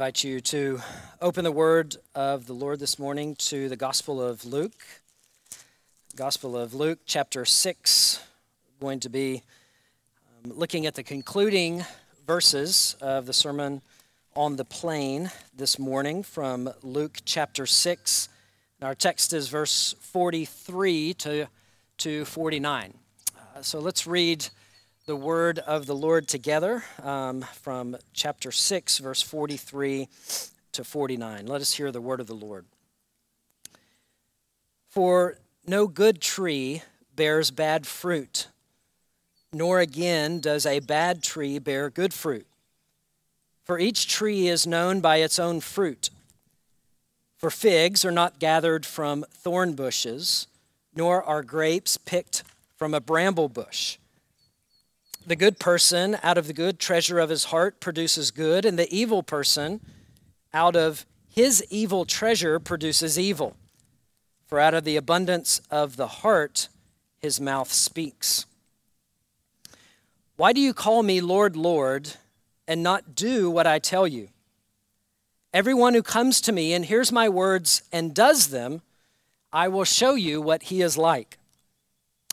invite you to open the word of the Lord this morning to the Gospel of Luke. Gospel of Luke, chapter 6. We're going to be um, looking at the concluding verses of the Sermon on the Plain this morning from Luke chapter 6. And our text is verse 43 to, to 49. Uh, so let's read the word of the Lord together um, from chapter 6, verse 43 to 49. Let us hear the word of the Lord. For no good tree bears bad fruit, nor again does a bad tree bear good fruit. For each tree is known by its own fruit. For figs are not gathered from thorn bushes, nor are grapes picked from a bramble bush. The good person out of the good treasure of his heart produces good, and the evil person out of his evil treasure produces evil. For out of the abundance of the heart his mouth speaks. Why do you call me Lord, Lord, and not do what I tell you? Everyone who comes to me and hears my words and does them, I will show you what he is like.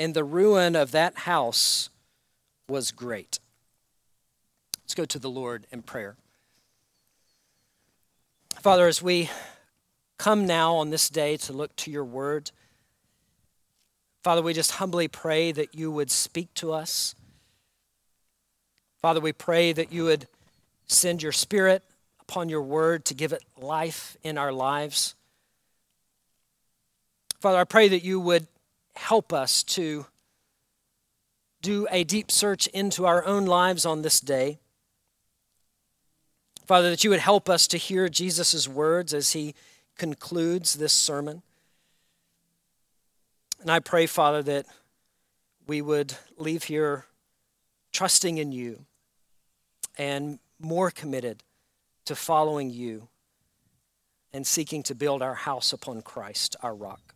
and the ruin of that house was great. Let's go to the Lord in prayer. Father, as we come now on this day to look to your word, Father, we just humbly pray that you would speak to us. Father, we pray that you would send your spirit upon your word to give it life in our lives. Father, I pray that you would help us to do a deep search into our own lives on this day. Father, that you would help us to hear Jesus' words as he concludes this sermon. And I pray, Father, that we would leave here trusting in you and more committed to following you and seeking to build our house upon Christ, our rock.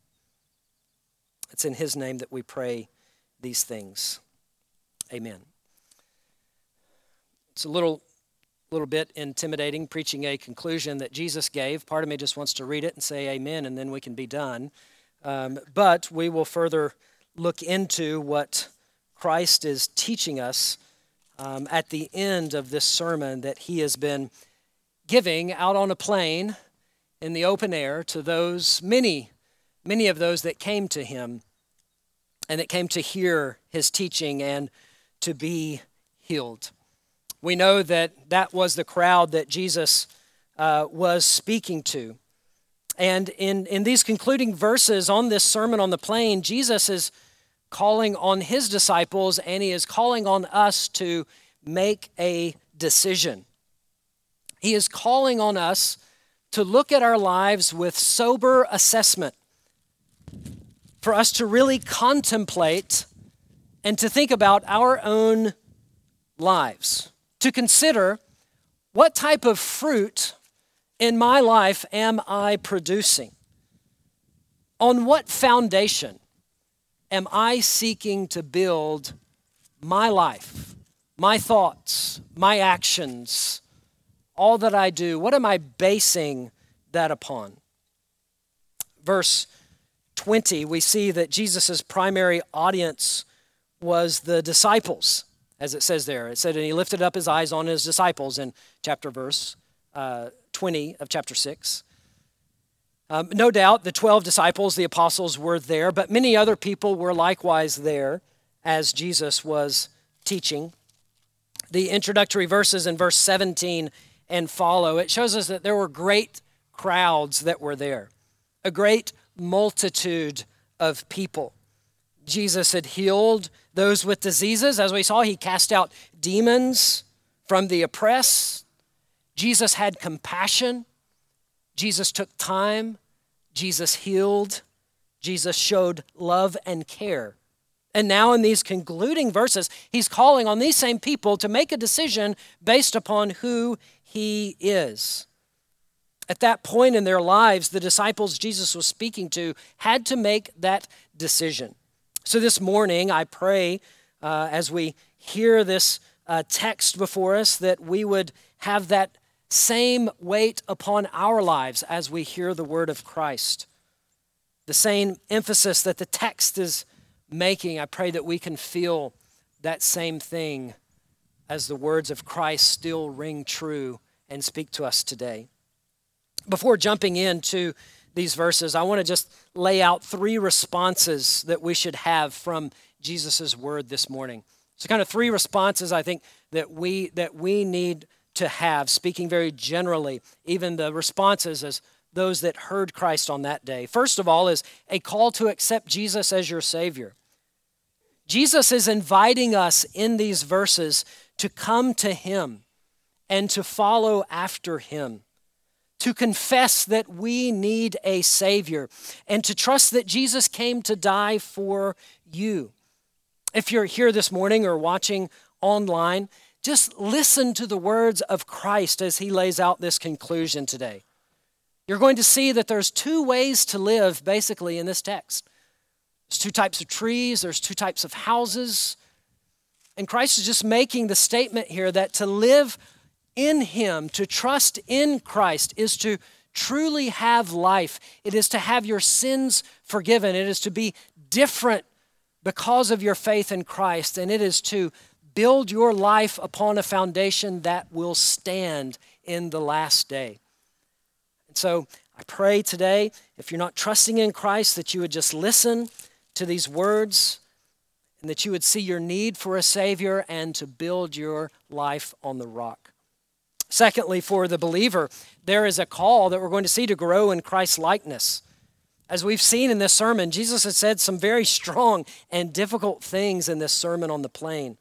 It's in His name that we pray these things. Amen. It's a little, little bit intimidating preaching a conclusion that Jesus gave. Part of me just wants to read it and say amen, and then we can be done. Um, but we will further look into what Christ is teaching us um, at the end of this sermon that he has been giving out on a plain in the open air to those many many of those that came to him and that came to hear his teaching and to be healed. We know that that was the crowd that Jesus uh, was speaking to. And in, in these concluding verses on this Sermon on the Plain, Jesus is calling on his disciples and he is calling on us to make a decision. He is calling on us to look at our lives with sober assessment for us to really contemplate and to think about our own lives, to consider what type of fruit in my life am I producing? On what foundation am I seeking to build my life, my thoughts, my actions, all that I do? What am I basing that upon? Verse 20, we see that Jesus' primary audience was the disciples, as it says there. It said, and he lifted up his eyes on his disciples in chapter verse uh, 20 of chapter 6. Um, no doubt the 12 disciples, the apostles, were there, but many other people were likewise there as Jesus was teaching. The introductory verses in verse 17 and follow, it shows us that there were great crowds that were there, a great multitude of people. Jesus had healed those with diseases. As we saw, he cast out demons from the oppressed. Jesus had compassion. Jesus took time. Jesus healed. Jesus showed love and care. And now, in these concluding verses, he's calling on these same people to make a decision based upon who he is. At that point in their lives, the disciples Jesus was speaking to had to make that decision. So, this morning, I pray uh, as we hear this uh, text before us that we would have that same weight upon our lives as we hear the word of Christ. The same emphasis that the text is making, I pray that we can feel that same thing as the words of Christ still ring true and speak to us today. Before jumping into these verses, I want to just lay out three responses that we should have from Jesus' word this morning. So, kind of three responses I think that we that we need to have, speaking very generally, even the responses as those that heard Christ on that day. First of all, is a call to accept Jesus as your Savior. Jesus is inviting us in these verses to come to Him and to follow after Him, to confess that we need a Savior, and to trust that Jesus came to die for you. If you're here this morning or watching online, just listen to the words of Christ as he lays out this conclusion today. You're going to see that there's two ways to live basically in this text. There's two types of trees, there's two types of houses. And Christ is just making the statement here that to live in him, to trust in Christ is to truly have life. It is to have your sins forgiven. It is to be different because of your faith in Christ, and it is to build your life upon a foundation that will stand in the last day. And so I pray today, if you're not trusting in Christ, that you would just listen to these words and that you would see your need for a Savior and to build your life on the rock. Secondly, for the believer, there is a call that we're going to see to grow in Christ's likeness. As we've seen in this sermon, Jesus has said some very strong and difficult things in this sermon on the plain.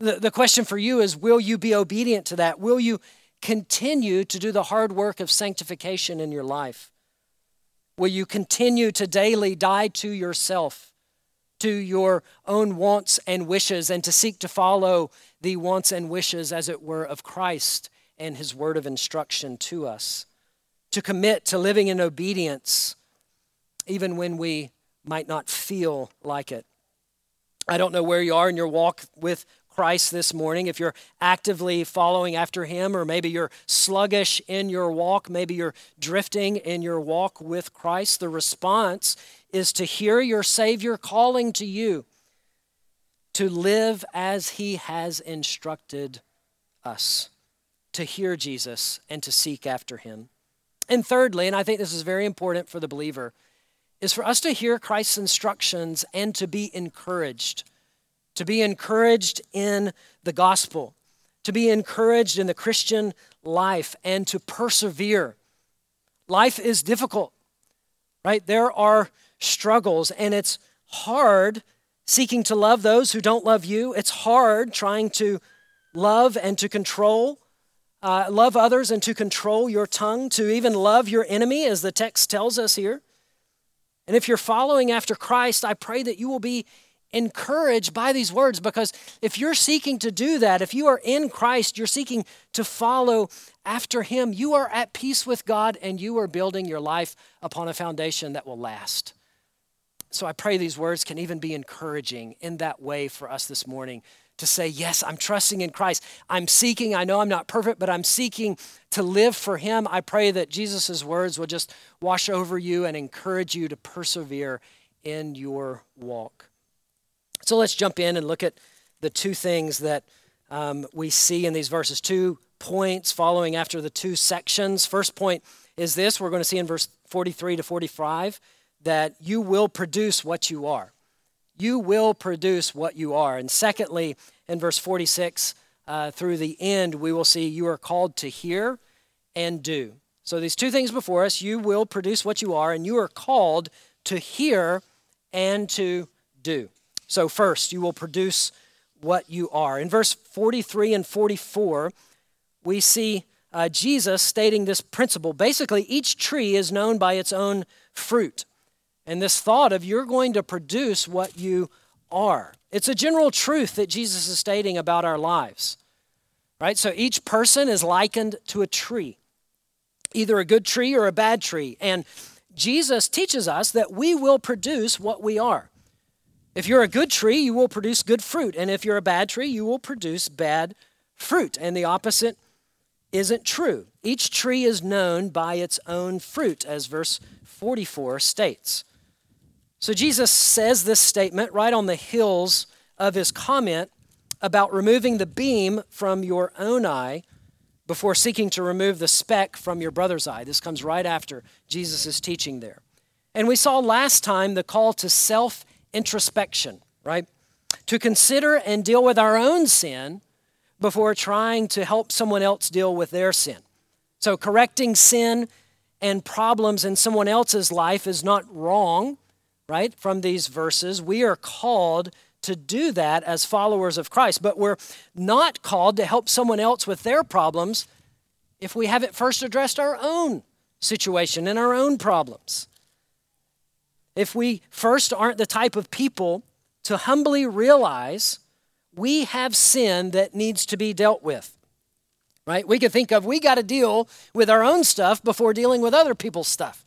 The, the question for you is will you be obedient to that? Will you continue to do the hard work of sanctification in your life? Will you continue to daily die to yourself, to your own wants and wishes, and to seek to follow the wants and wishes, as it were, of Christ and his word of instruction to us? To commit to living in obedience even when we might not feel like it. I don't know where you are in your walk with Christ this morning, if you're actively following after Him, or maybe you're sluggish in your walk, maybe you're drifting in your walk with Christ, the response is to hear your Savior calling to you to live as He has instructed us, to hear Jesus and to seek after Him. And thirdly, and I think this is very important for the believer, is for us to hear Christ's instructions and to be encouraged. To be encouraged in the gospel, to be encouraged in the Christian life, and to persevere. Life is difficult, right? There are struggles, and it's hard seeking to love those who don't love you. It's hard trying to love and to control, uh, love others and to control your tongue, to even love your enemy, as the text tells us here. And if you're following after Christ, I pray that you will be encouraged by these words because if you're seeking to do that, if you are in Christ, you're seeking to follow after Him, you are at peace with God and you are building your life upon a foundation that will last. So I pray these words can even be encouraging in that way for us this morning to say, Yes, I'm trusting in Christ. I'm seeking, I know I'm not perfect, but I'm seeking to live for Him. I pray that Jesus' words will just wash over you and encourage you to persevere in your walk. So let's jump in and look at the two things that um, we see in these verses, two points following after the two sections. First point is this we're going to see in verse 43 to 45 that you will produce what you are you will produce what you are. And secondly, in verse 46 uh, through the end, we will see you are called to hear and do. So, these two things before us you will produce what you are, and you are called to hear and to do. So, first, you will produce what you are. In verse 43 and 44, we see uh, Jesus stating this principle. Basically, each tree is known by its own fruit. And this thought of you're going to produce what you are. It's a general truth that Jesus is stating about our lives. Right? So each person is likened to a tree, either a good tree or a bad tree. And Jesus teaches us that we will produce what we are. If you're a good tree, you will produce good fruit. And if you're a bad tree, you will produce bad fruit. And the opposite isn't true. Each tree is known by its own fruit, as verse 44 states. So Jesus says this statement right on the heels of his comment about removing the beam from your own eye before seeking to remove the speck from your brother's eye. This comes right after Jesus' teaching there. And we saw last time the call to self introspection, right? To consider and deal with our own sin before trying to help someone else deal with their sin. So, correcting sin and problems in someone else's life is not wrong, right? From these verses, we are called to do that as followers of Christ, but we're not called to help someone else with their problems if we haven't first addressed our own situation and our own problems. If we first aren't the type of people to humbly realize we have sin that needs to be dealt with. Right? We could think of we got to deal with our own stuff before dealing with other people's stuff.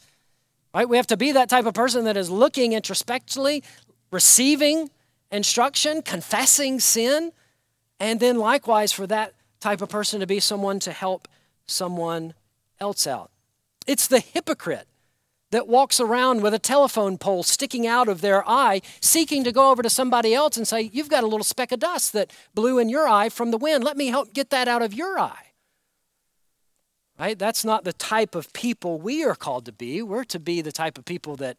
Right? We have to be that type of person that is looking introspectively, receiving instruction, confessing sin, and then likewise for that type of person to be someone to help someone else out. It's the hypocrite that walks around with a telephone pole sticking out of their eye, seeking to go over to somebody else and say, You've got a little speck of dust that blew in your eye from the wind. Let me help get that out of your eye. Right? That's not the type of people we are called to be. We're to be the type of people that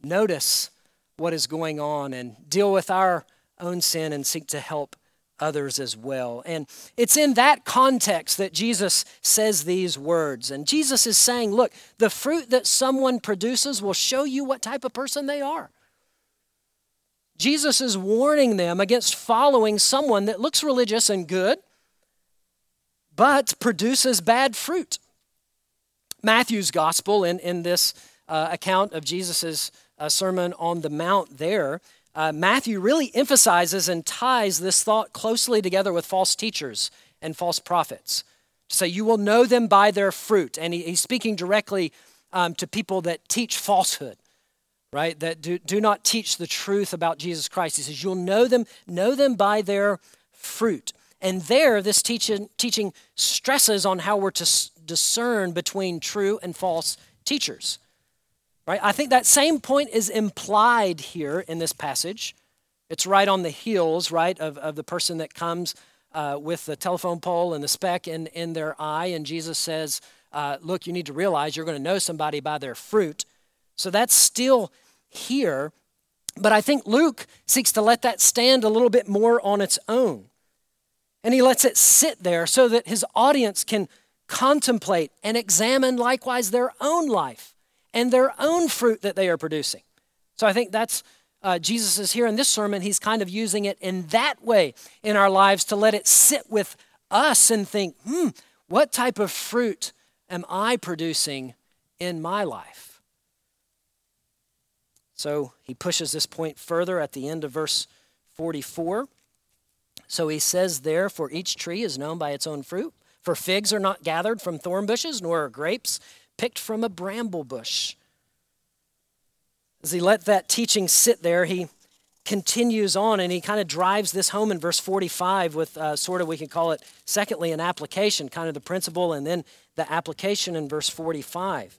notice what is going on and deal with our own sin and seek to help others as well. And it's in that context that Jesus says these words. And Jesus is saying, look, the fruit that someone produces will show you what type of person they are. Jesus is warning them against following someone that looks religious and good, but produces bad fruit. Matthew's gospel, in, in this uh, account of Jesus' uh, Sermon on the Mount, there, uh, Matthew really emphasizes and ties this thought closely together with false teachers and false prophets. To say, you will know them by their fruit. And he, he's speaking directly um, to people that teach falsehood, right? That do, do not teach the truth about Jesus Christ. He says, you'll know them, know them by their fruit. And there, this teaching, teaching stresses on how we're to discern between true and false teachers. Right? I think that same point is implied here in this passage. It's right on the heels, right, of, of the person that comes uh, with the telephone pole and the speck in, in their eye. And Jesus says, uh, Look, you need to realize you're going to know somebody by their fruit. So that's still here. But I think Luke seeks to let that stand a little bit more on its own. And he lets it sit there so that his audience can contemplate and examine likewise their own life and their own fruit that they are producing. So I think that's uh, Jesus is here in this sermon. He's kind of using it in that way in our lives to let it sit with us and think, hmm, what type of fruit am I producing in my life? So he pushes this point further at the end of verse 44. So he says, there, for each tree is known by its own fruit. For figs are not gathered from thorn bushes, nor are grapes picked from a bramble bush. As he let that teaching sit there, he continues on and he kind of drives this home in verse 45 with uh, sort of, we can call it, secondly, an application, kind of the principle, and then the application in verse 45,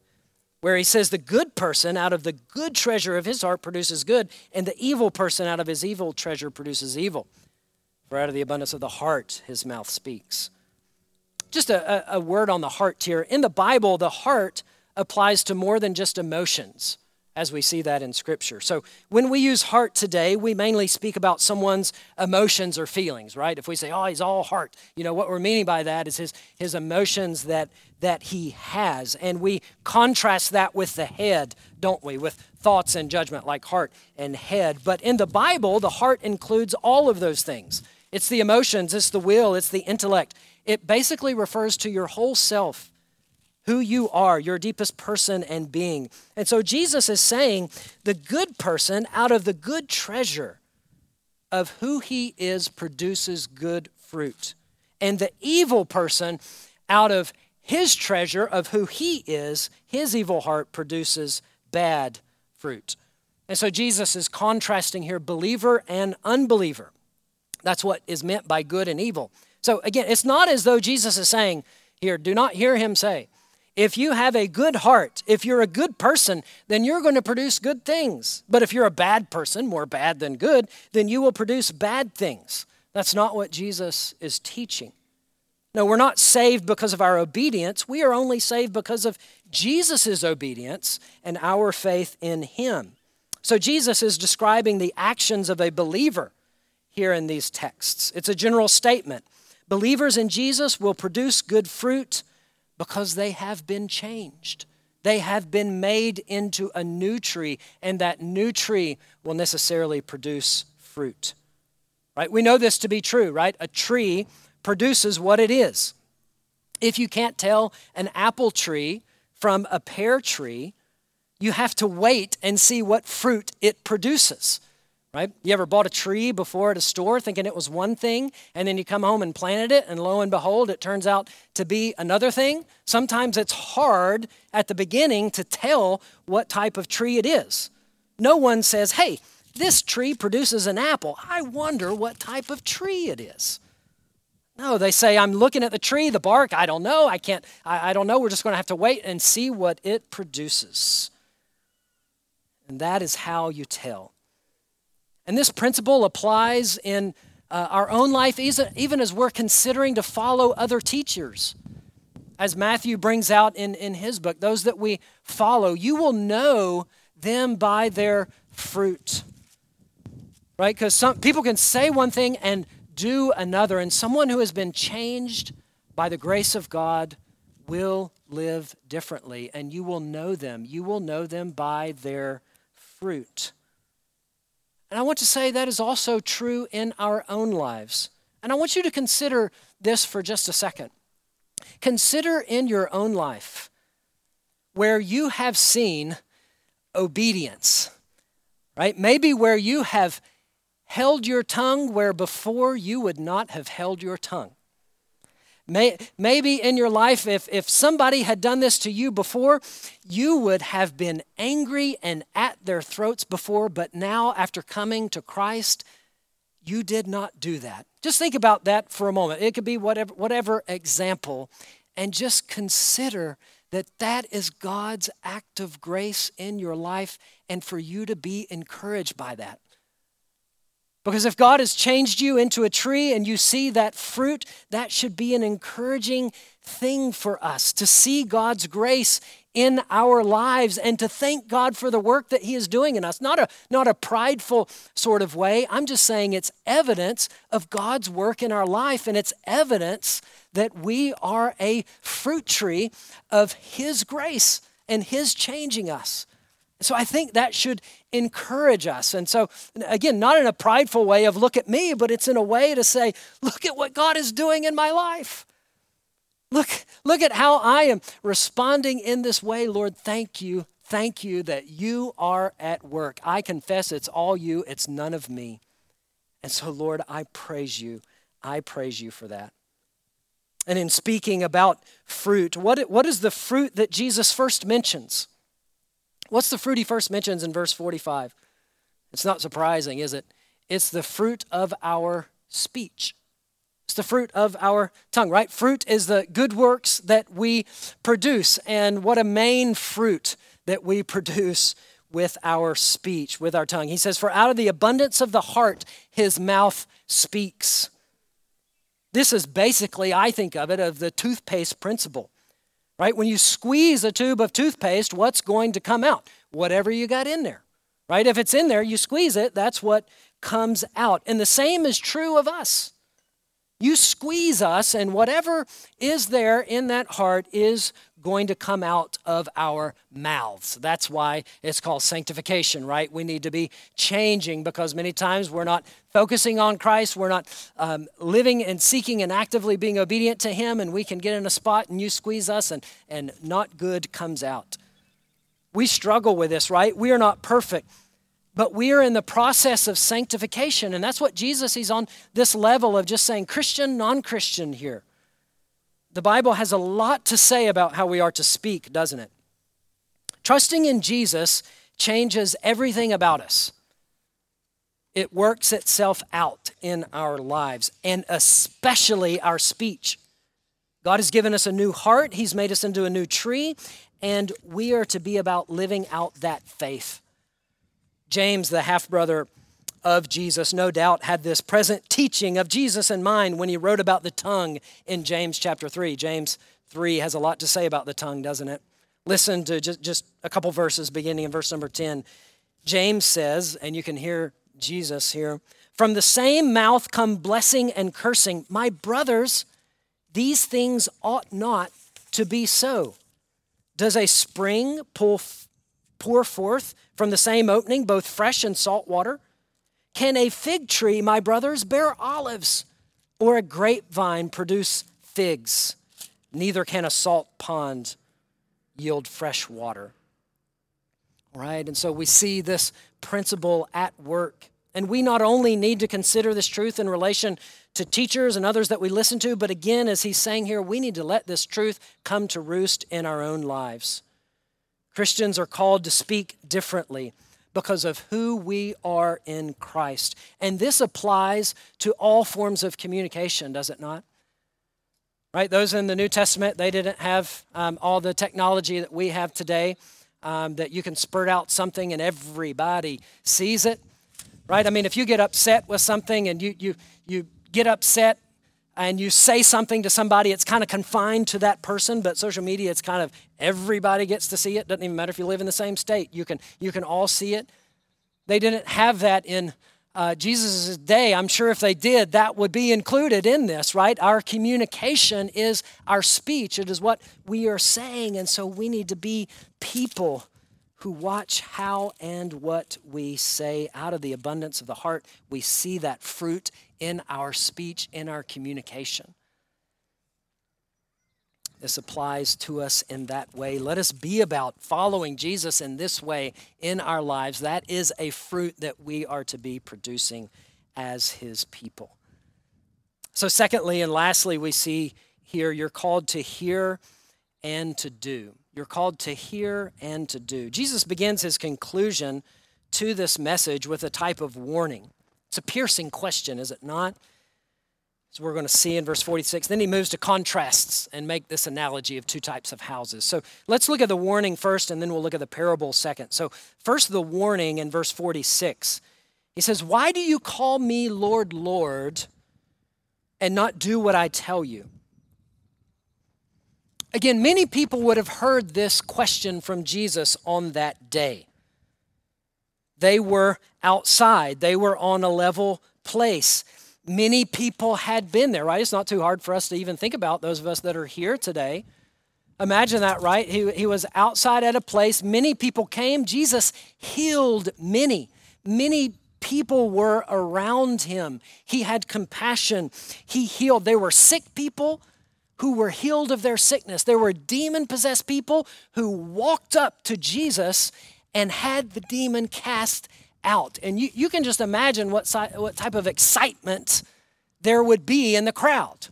where he says, The good person out of the good treasure of his heart produces good, and the evil person out of his evil treasure produces evil. For out of the abundance of the heart his mouth speaks just a, a word on the heart here. In the Bible, the heart applies to more than just emotions as we see that in Scripture. So when we use heart today, we mainly speak about someone's emotions or feelings, right? If we say, oh, he's all heart, you know, what we're meaning by that is his, his emotions that, that he has. And we contrast that with the head, don't we? With thoughts and judgment like heart and head. But in the Bible, the heart includes all of those things. It's the emotions, it's the will, it's the intellect, it basically refers to your whole self, who you are, your deepest person and being. And so Jesus is saying the good person out of the good treasure of who he is produces good fruit. And the evil person out of his treasure of who he is, his evil heart produces bad fruit. And so Jesus is contrasting here believer and unbeliever. That's what is meant by good and evil. So again, it's not as though Jesus is saying here, do not hear him say, if you have a good heart, if you're a good person, then you're going to produce good things. But if you're a bad person, more bad than good, then you will produce bad things. That's not what Jesus is teaching. No, we're not saved because of our obedience. We are only saved because of Jesus' obedience and our faith in Him. So Jesus is describing the actions of a believer here in these texts. It's a general statement. Believers in Jesus will produce good fruit because they have been changed. They have been made into a new tree, and that new tree will necessarily produce fruit. Right? We know this to be true, right? A tree produces what it is. If you can't tell an apple tree from a pear tree, you have to wait and see what fruit it produces right? You ever bought a tree before at a store thinking it was one thing, and then you come home and planted it, and lo and behold, it turns out to be another thing? Sometimes it's hard at the beginning to tell what type of tree it is. No one says, hey, this tree produces an apple. I wonder what type of tree it is. No, they say, I'm looking at the tree, the bark, I don't know, I can't, I, I don't know. We're just going to have to wait and see what it produces. And that is how you tell. And this principle applies in uh, our own life, even as we're considering to follow other teachers. As Matthew brings out in, in his book, those that we follow, you will know them by their fruit. Right? Because some people can say one thing and do another, and someone who has been changed by the grace of God will live differently, and you will know them. You will know them by their fruit. And I want to say that is also true in our own lives. And I want you to consider this for just a second. Consider in your own life where you have seen obedience, right? Maybe where you have held your tongue where before you would not have held your tongue. May, maybe in your life, if, if somebody had done this to you before, you would have been angry and at their throats before, but now, after coming to Christ, you did not do that. Just think about that for a moment. It could be whatever, whatever example, and just consider that that is God's act of grace in your life, and for you to be encouraged by that. Because if God has changed you into a tree and you see that fruit, that should be an encouraging thing for us to see God's grace in our lives and to thank God for the work that He is doing in us. Not a, not a prideful sort of way. I'm just saying it's evidence of God's work in our life and it's evidence that we are a fruit tree of His grace and His changing us. So I think that should encourage us. And so, again, not in a prideful way of look at me, but it's in a way to say, look at what God is doing in my life. Look, look at how I am responding in this way. Lord, thank you. Thank you that you are at work. I confess it's all you, it's none of me. And so, Lord, I praise you. I praise you for that. And in speaking about fruit, what, what is the fruit that Jesus first mentions? What's the fruit he first mentions in verse 45? It's not surprising, is it? It's the fruit of our speech. It's the fruit of our tongue, right? Fruit is the good works that we produce. And what a main fruit that we produce with our speech, with our tongue. He says, For out of the abundance of the heart, his mouth speaks. This is basically, I think of it, of the toothpaste principle right? When you squeeze a tube of toothpaste, what's going to come out? Whatever you got in there, right? If it's in there, you squeeze it, that's what comes out. And the same is true of us. You squeeze us, and whatever is there in that heart is going to come out of our mouths. That's why it's called sanctification, right? We need to be changing because many times we're not focusing on Christ, we're not um, living and seeking and actively being obedient to Him, and we can get in a spot and you squeeze us, and, and not good comes out. We struggle with this, right? We are not perfect. But we are in the process of sanctification. And that's what Jesus, he's on this level of just saying Christian, non Christian here. The Bible has a lot to say about how we are to speak, doesn't it? Trusting in Jesus changes everything about us. It works itself out in our lives, and especially our speech. God has given us a new heart, He's made us into a new tree, and we are to be about living out that faith. James, the half brother of Jesus, no doubt had this present teaching of Jesus in mind when he wrote about the tongue in James chapter 3. James 3 has a lot to say about the tongue, doesn't it? Listen to just, just a couple verses beginning in verse number 10. James says, and you can hear Jesus here From the same mouth come blessing and cursing. My brothers, these things ought not to be so. Does a spring pull, pour forth from the same opening both fresh and salt water? Can a fig tree, my brothers, bear olives, or a grapevine produce figs? Neither can a salt pond yield fresh water. Right? And so we see this principle at work. And we not only need to consider this truth in relation to teachers and others that we listen to, but again, as he's saying here, we need to let this truth come to roost in our own lives. Christians are called to speak differently because of who we are in Christ. And this applies to all forms of communication, does it not? Right? Those in the New Testament, they didn't have um, all the technology that we have today, um, that you can spurt out something and everybody sees it. Right? I mean, if you get upset with something and you, you, you get upset and you say something to somebody, it's kind of confined to that person, but social media, it's kind of everybody gets to see it. Doesn't even matter if you live in the same state, you can, you can all see it. They didn't have that in uh, Jesus' day. I'm sure if they did, that would be included in this, right? Our communication is our speech, it is what we are saying, and so we need to be people who watch how and what we say out of the abundance of the heart. We see that fruit in our speech, in our communication. This applies to us in that way. Let us be about following Jesus in this way in our lives. That is a fruit that we are to be producing as his people. So, secondly and lastly, we see here you're called to hear and to do. You're called to hear and to do. Jesus begins his conclusion to this message with a type of warning. It's a piercing question, is it not? So we're going to see in verse 46. Then he moves to contrasts and make this analogy of two types of houses. So let's look at the warning first, and then we'll look at the parable second. So, first, the warning in verse 46. He says, Why do you call me Lord, Lord, and not do what I tell you? Again, many people would have heard this question from Jesus on that day. They were outside, they were on a level place. Many people had been there, right? It's not too hard for us to even think about those of us that are here today. Imagine that, right? He, he was outside at a place. Many people came. Jesus healed many. Many people were around him. He had compassion. He healed. There were sick people who were healed of their sickness. There were demon possessed people who walked up to Jesus and had the demon cast out. And you, you can just imagine what, si- what type of excitement there would be in the crowd,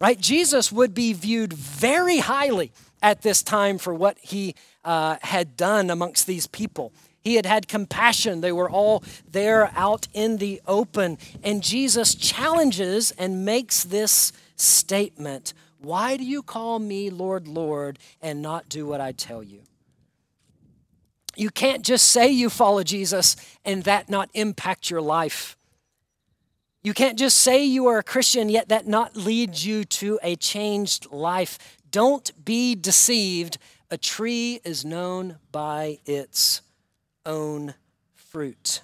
right? Jesus would be viewed very highly at this time for what he uh, had done amongst these people. He had had compassion. They were all there out in the open. And Jesus challenges and makes this statement Why do you call me Lord, Lord, and not do what I tell you? You can't just say you follow Jesus and that not impact your life. You can't just say you are a Christian, yet that not lead you to a changed life. Don't be deceived. A tree is known by its own fruit.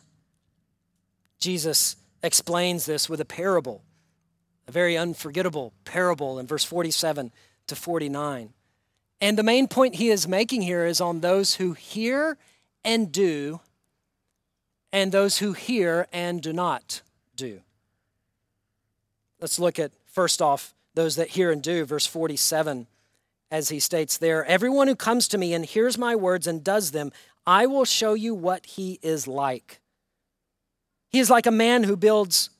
Jesus explains this with a parable a very unforgettable parable in verse 47 to 49. And the main point he is making here is on those who hear and do, and those who hear and do not do. Let's look at first off those that hear and do, verse 47, as he states there Everyone who comes to me and hears my words and does them, I will show you what he is like. He is like a man who builds,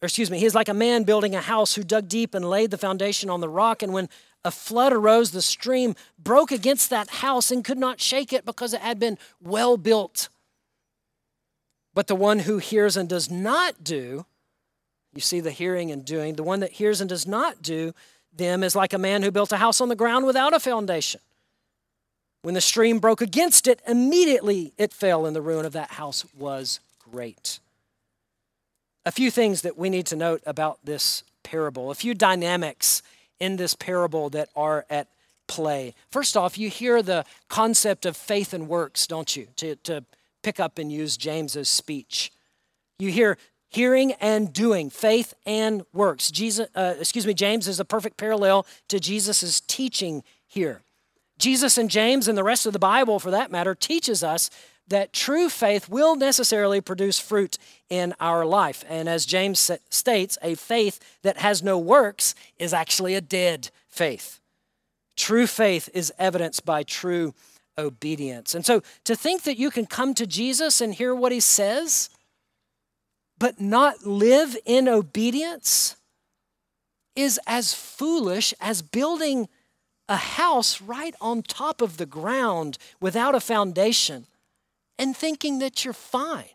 or excuse me, he is like a man building a house who dug deep and laid the foundation on the rock. And when a flood arose, the stream broke against that house and could not shake it because it had been well built. But the one who hears and does not do, you see the hearing and doing, the one that hears and does not do them is like a man who built a house on the ground without a foundation. When the stream broke against it, immediately it fell, and the ruin of that house was great. A few things that we need to note about this parable, a few dynamics in this parable that are at play. First off, you hear the concept of faith and works, don't you? To, to pick up and use James's speech. You hear hearing and doing, faith and works. Jesus, uh, excuse me, James is a perfect parallel to Jesus' teaching here. Jesus and James and the rest of the Bible, for that matter, teaches us that true faith will necessarily produce fruit in our life. And as James states, a faith that has no works is actually a dead faith. True faith is evidenced by true obedience. And so to think that you can come to Jesus and hear what he says, but not live in obedience, is as foolish as building a house right on top of the ground without a foundation and thinking that you're fine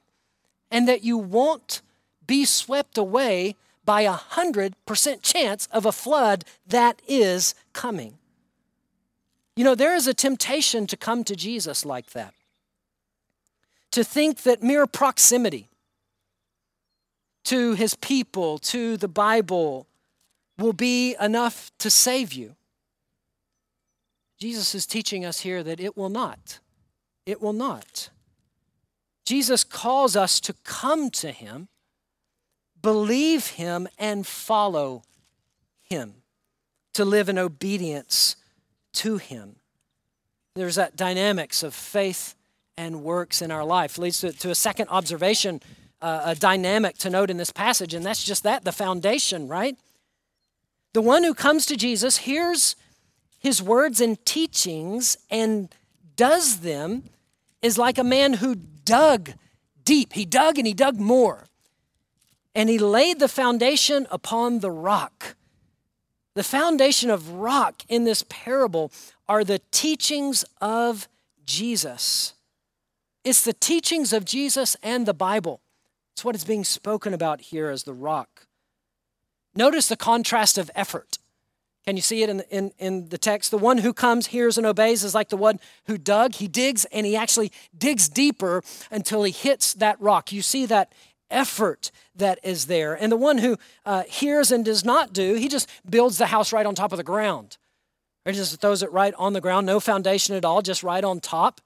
and that you won't be swept away by a 100% chance of a flood that is coming. You know, there is a temptation to come to Jesus like that. To think that mere proximity to his people, to the Bible, will be enough to save you. Jesus is teaching us here that it will not. It will not. Jesus calls us to come to Him, believe Him, and follow Him, to live in obedience to Him. There's that dynamics of faith and works in our life. Leads to, to a second observation, uh, a dynamic to note in this passage, and that's just that the foundation, right? The one who comes to Jesus hears his words and teachings and does them is like a man who dug deep. He dug and he dug more. And he laid the foundation upon the rock. The foundation of rock in this parable are the teachings of Jesus. It's the teachings of Jesus and the Bible. It's what is being spoken about here as the rock. Notice the contrast of effort. Can you see it in, in, in the text? The one who comes, hears, and obeys is like the one who dug. He digs and he actually digs deeper until he hits that rock. You see that effort that is there. And the one who uh, hears and does not do, he just builds the house right on top of the ground. Or just throws it right on the ground, no foundation at all, just right on top.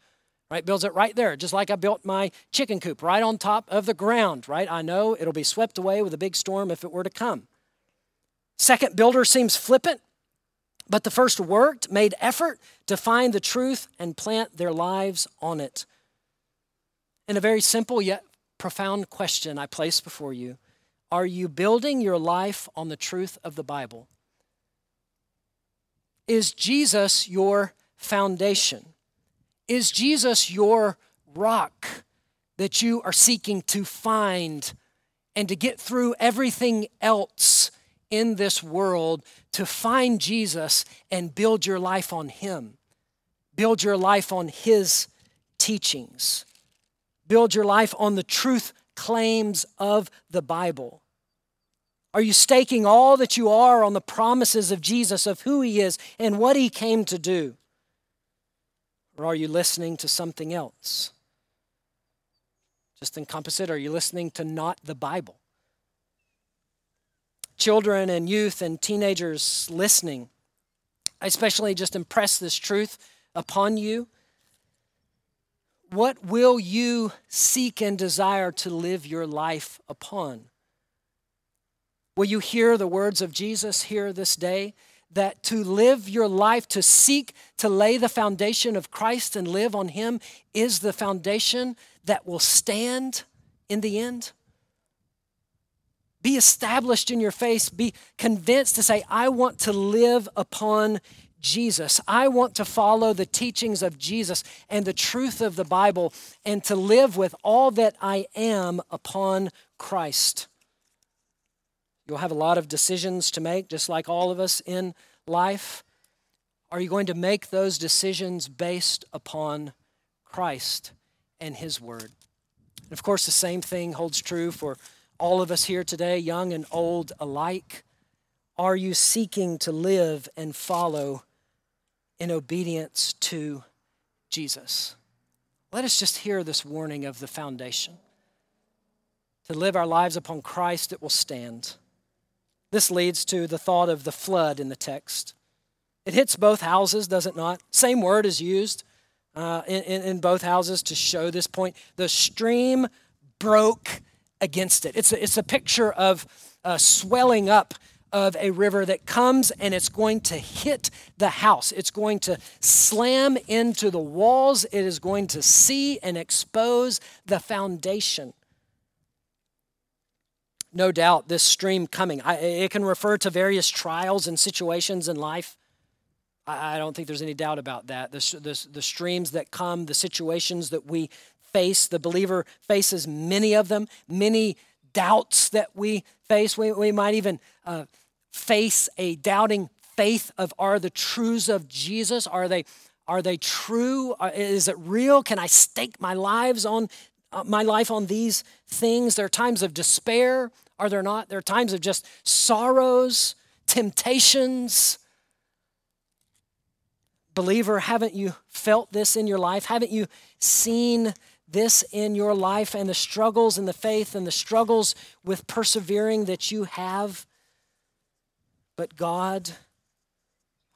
Right, builds it right there, just like I built my chicken coop, right on top of the ground, right? I know it'll be swept away with a big storm if it were to come. Second builder seems flippant. But the first worked, made effort to find the truth and plant their lives on it. And a very simple yet profound question I place before you Are you building your life on the truth of the Bible? Is Jesus your foundation? Is Jesus your rock that you are seeking to find and to get through everything else in this world to find Jesus and build your life on Him. Build your life on His teachings. Build your life on the truth claims of the Bible. Are you staking all that you are on the promises of Jesus, of who He is and what He came to do? Or are you listening to something else? Just encompass it. Are you listening to not the Bible? Children and youth and teenagers listening, I especially just impress this truth upon you. What will you seek and desire to live your life upon? Will you hear the words of Jesus here this day? That to live your life, to seek to lay the foundation of Christ and live on Him is the foundation that will stand in the end? Be established in your faith. Be convinced to say, I want to live upon Jesus. I want to follow the teachings of Jesus and the truth of the Bible and to live with all that I am upon Christ. You'll have a lot of decisions to make, just like all of us in life. Are you going to make those decisions based upon Christ and His Word? And of course, the same thing holds true for all of us here today, young and old alike. Are you seeking to live and follow in obedience to Jesus? Let us just hear this warning of the foundation. To live our lives upon Christ, it will stand. This leads to the thought of the flood in the text. It hits both houses, does it not? Same word is used uh, in, in both houses to show this point. The stream broke against it. It's a, it's a picture of uh, swelling up of a river that comes and it's going to hit the house. It's going to slam into the walls. It is going to see and expose the foundation. No doubt, this stream coming, I, it can refer to various trials and situations in life. I, I don't think there's any doubt about that. The, the, the streams that come, the situations that we face, the believer faces many of them, many doubts that we face. We, we might even uh, face a doubting faith of are the truths of Jesus? Are they, are they true? Uh, is it real? Can I stake my lives on uh, my life on these things? There are times of despair, are there not? There are times of just sorrows, temptations. Believer, haven't you felt this in your life? Haven't you seen this in your life and the struggles in the faith and the struggles with persevering that you have? But God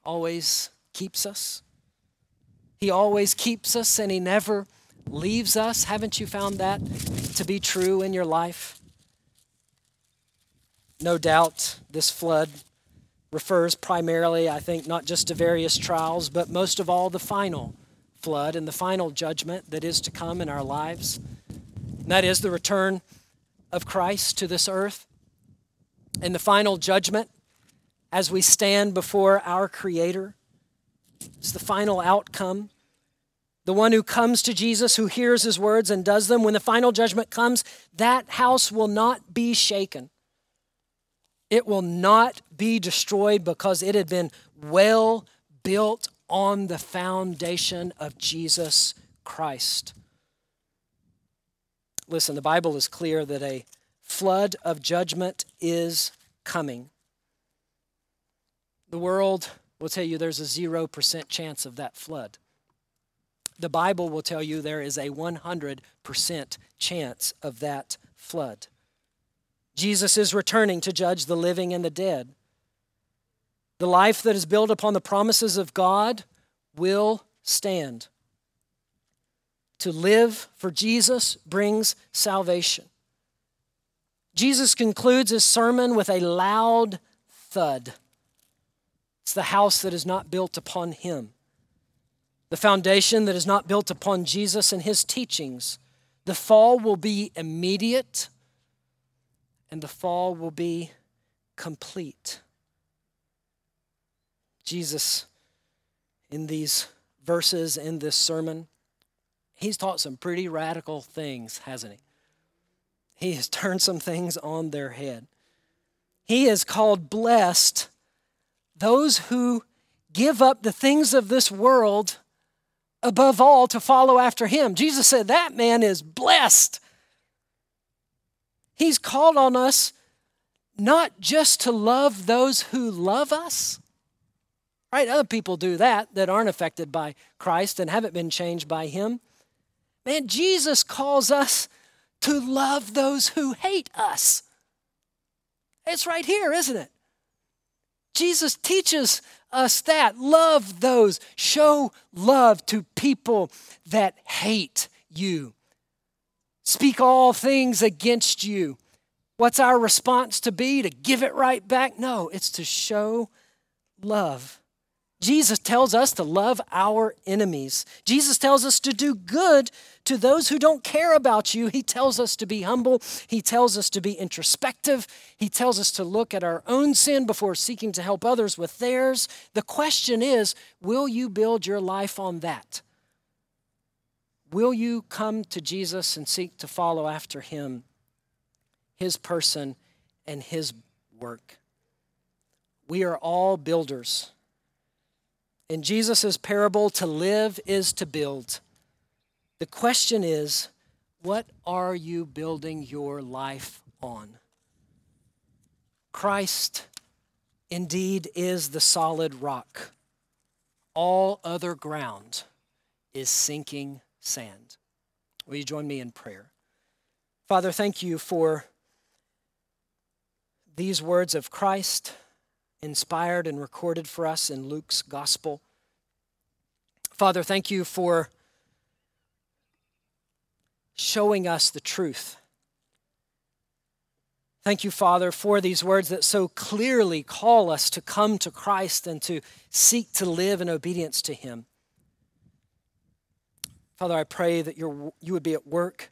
always keeps us. He always keeps us and He never leaves us. Haven't you found that to be true in your life? No doubt this flood refers primarily, I think, not just to various trials, but most of all the final flood and the final judgment that is to come in our lives. And that is the return of Christ to this earth and the final judgment as we stand before our Creator. It's the final outcome. The one who comes to Jesus, who hears his words and does them, when the final judgment comes, that house will not be shaken. It will not be destroyed because it had been well built on the foundation of Jesus Christ. Listen, the Bible is clear that a flood of judgment is coming. The world will tell you there's a 0% chance of that flood. The Bible will tell you there is a 100% chance of that flood. Jesus is returning to judge the living and the dead. The life that is built upon the promises of God will stand. To live for Jesus brings salvation. Jesus concludes his sermon with a loud thud. It's the house that is not built upon him, the foundation that is not built upon Jesus and his teachings. The fall will be immediate and the fall will be complete. Jesus, in these verses, in this sermon, he's taught some pretty radical things, hasn't he? He has turned some things on their head. He has called blessed those who give up the things of this world above all to follow after him. Jesus said that man is blessed. He's called on us not just to love those who love us. Right? Other people do that that aren't affected by Christ and haven't been changed by him. Man, Jesus calls us to love those who hate us. It's right here, isn't it? Jesus teaches us that. Love those. Show love to people that hate you. Speak all things against you. What's our response to be? To give it right back? No, it's to show love. Jesus tells us to love our enemies. Jesus tells us to do good to those who don't care about you. He tells us to be humble. He tells us to be introspective. He tells us to look at our own sin before seeking to help others with theirs. The question is will you build your life on that? Will you come to Jesus and seek to follow after him, his person, and his work? We are all builders. In Jesus' parable, to live is to build. The question is, what are you building your life on? Christ indeed is the solid rock. All other ground is sinking sand. Will you join me in prayer? Father, thank you for these words of Christ inspired and recorded for us in Luke's gospel. Father, thank you for showing us the truth. Thank you, Father, for these words that so clearly call us to come to Christ and to seek to live in obedience to Him. Father, I pray that you would be at work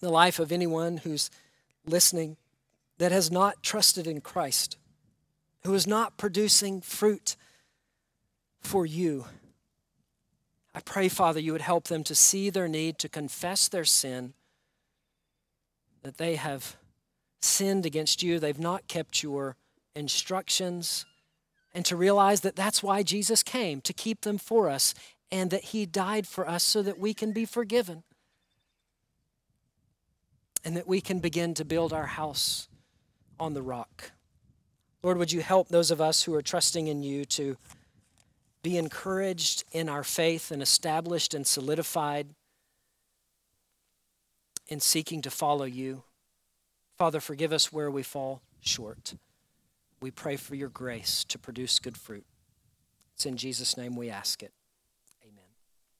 in the life of anyone who's listening that has not trusted in Christ who is not producing fruit for you. I pray, Father, you would help them to see their need, to confess their sin, that they have sinned against you, they've not kept your instructions, and to realize that that's why Jesus came, to keep them for us, and that he died for us so that we can be forgiven, and that we can begin to build our house on the rock. Lord, would you help those of us who are trusting in you to be encouraged in our faith and established and solidified in seeking to follow you? Father, forgive us where we fall short. We pray for your grace to produce good fruit. It's in Jesus' name we ask it.